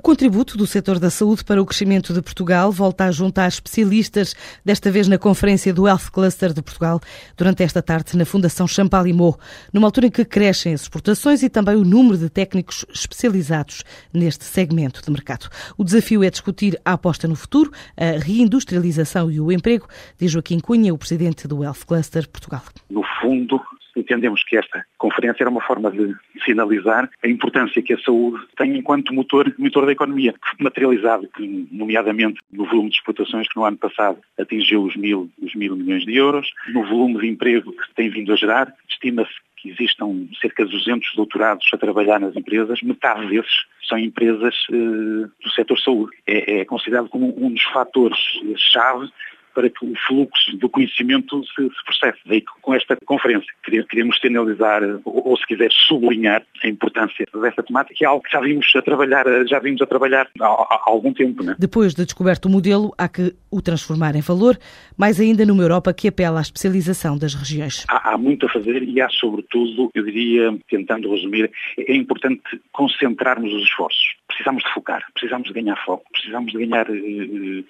O contributo do setor da saúde para o crescimento de Portugal volta a juntar especialistas, desta vez na conferência do Health Cluster de Portugal, durante esta tarde na Fundação Champalimau, numa altura em que crescem as exportações e também o número de técnicos especializados neste segmento de mercado. O desafio é discutir a aposta no futuro, a reindustrialização e o emprego, diz Joaquim Cunha, o presidente do Health Cluster Portugal. No fundo, entendemos que esta conferência era uma forma de sinalizar a importância que a saúde tem enquanto motor, motor da economia, materializado, nomeadamente no volume de exportações que no ano passado atingiu os mil, os mil milhões de euros, no volume de emprego que tem vindo a gerar, estima-se que existam cerca de 200 doutorados a trabalhar nas empresas, metade desses são empresas eh, do setor saúde. É, é considerado como um dos fatores-chave para que o fluxo do conhecimento se, se processe. Daí com esta conferência queremos sinalizar, ou, ou, se quiser sublinhar a importância dessa temática, que é algo que já vimos a trabalhar, já vimos a trabalhar há, há algum tempo. Né? Depois de descoberto o modelo, há que o transformar em valor, mais ainda numa Europa que apela à especialização das regiões. Há, há muito a fazer e há sobretudo, eu diria, tentando resumir, é importante concentrarmos os esforços. Precisamos de focar, precisamos de ganhar foco, precisamos de ganhar uh,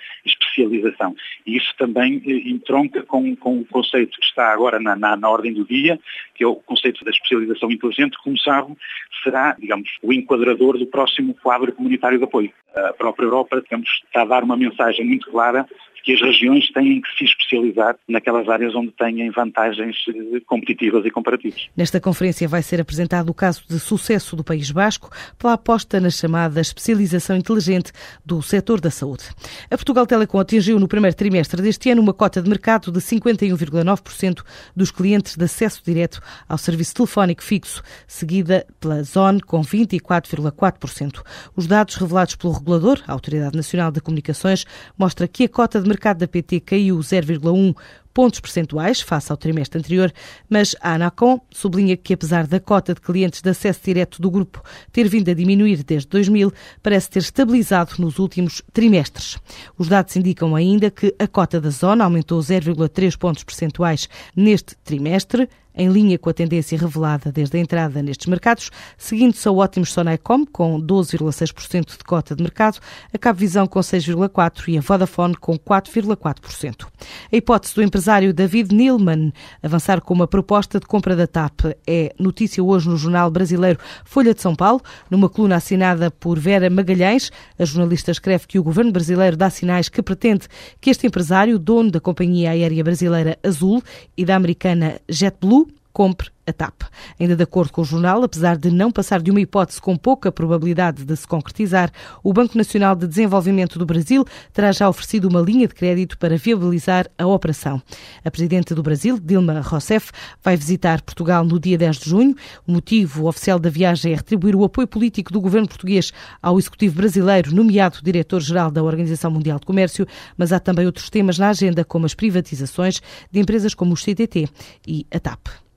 especialização. E isso também eh, entronca com, com o conceito que está agora na, na, na, ordem do dia, que é o conceito da especialização inteligente, que, como sabe, será, digamos, o enquadrador do próximo quadro comunitário de apoio. A própria Europa, digamos, está a dar uma mensagem muito clara que as regiões têm que se especializar naquelas áreas onde têm vantagens eh, competitivas e comparativas. Nesta conferência vai ser apresentado o caso de sucesso do País Basco pela aposta na chamada especialização inteligente do setor da saúde. A Portugal Telecom atingiu no primeiro trimestre deste ano uma cota de mercado de 51,9% dos clientes de acesso direto ao serviço telefónico fixo, seguida pela Zone com 24,4%. Os dados revelados pelo regulador, a Autoridade Nacional de Comunicações, mostra que a cota de mercado da PT caiu 0,1 pontos percentuais face ao trimestre anterior, mas a Anacom sublinha que, apesar da cota de clientes de acesso direto do grupo ter vindo a diminuir desde 2000, parece ter estabilizado nos últimos trimestres. Os dados indicam ainda que a cota da zona aumentou 0,3 pontos percentuais neste trimestre, em linha com a tendência revelada desde a entrada nestes mercados, seguindo-se a ótimos Sonecom, com 12,6% de cota de mercado, a Cabvisão com 6,4% e a Vodafone com 4,4%. A hipótese do empresário David Nilman avançar com uma proposta de compra da TAP é notícia hoje no jornal brasileiro Folha de São Paulo, numa coluna assinada por Vera Magalhães. A jornalista escreve que o governo brasileiro dá sinais que pretende que este empresário, dono da companhia aérea brasileira Azul e da americana JetBlue, compre a TAP. Ainda de acordo com o jornal, apesar de não passar de uma hipótese com pouca probabilidade de se concretizar, o Banco Nacional de Desenvolvimento do Brasil terá já oferecido uma linha de crédito para viabilizar a operação. A presidente do Brasil, Dilma Rousseff, vai visitar Portugal no dia 10 de junho. O motivo oficial da viagem é retribuir o apoio político do governo português ao executivo brasileiro, nomeado diretor-geral da Organização Mundial de Comércio, mas há também outros temas na agenda, como as privatizações de empresas como o CTT e a TAP.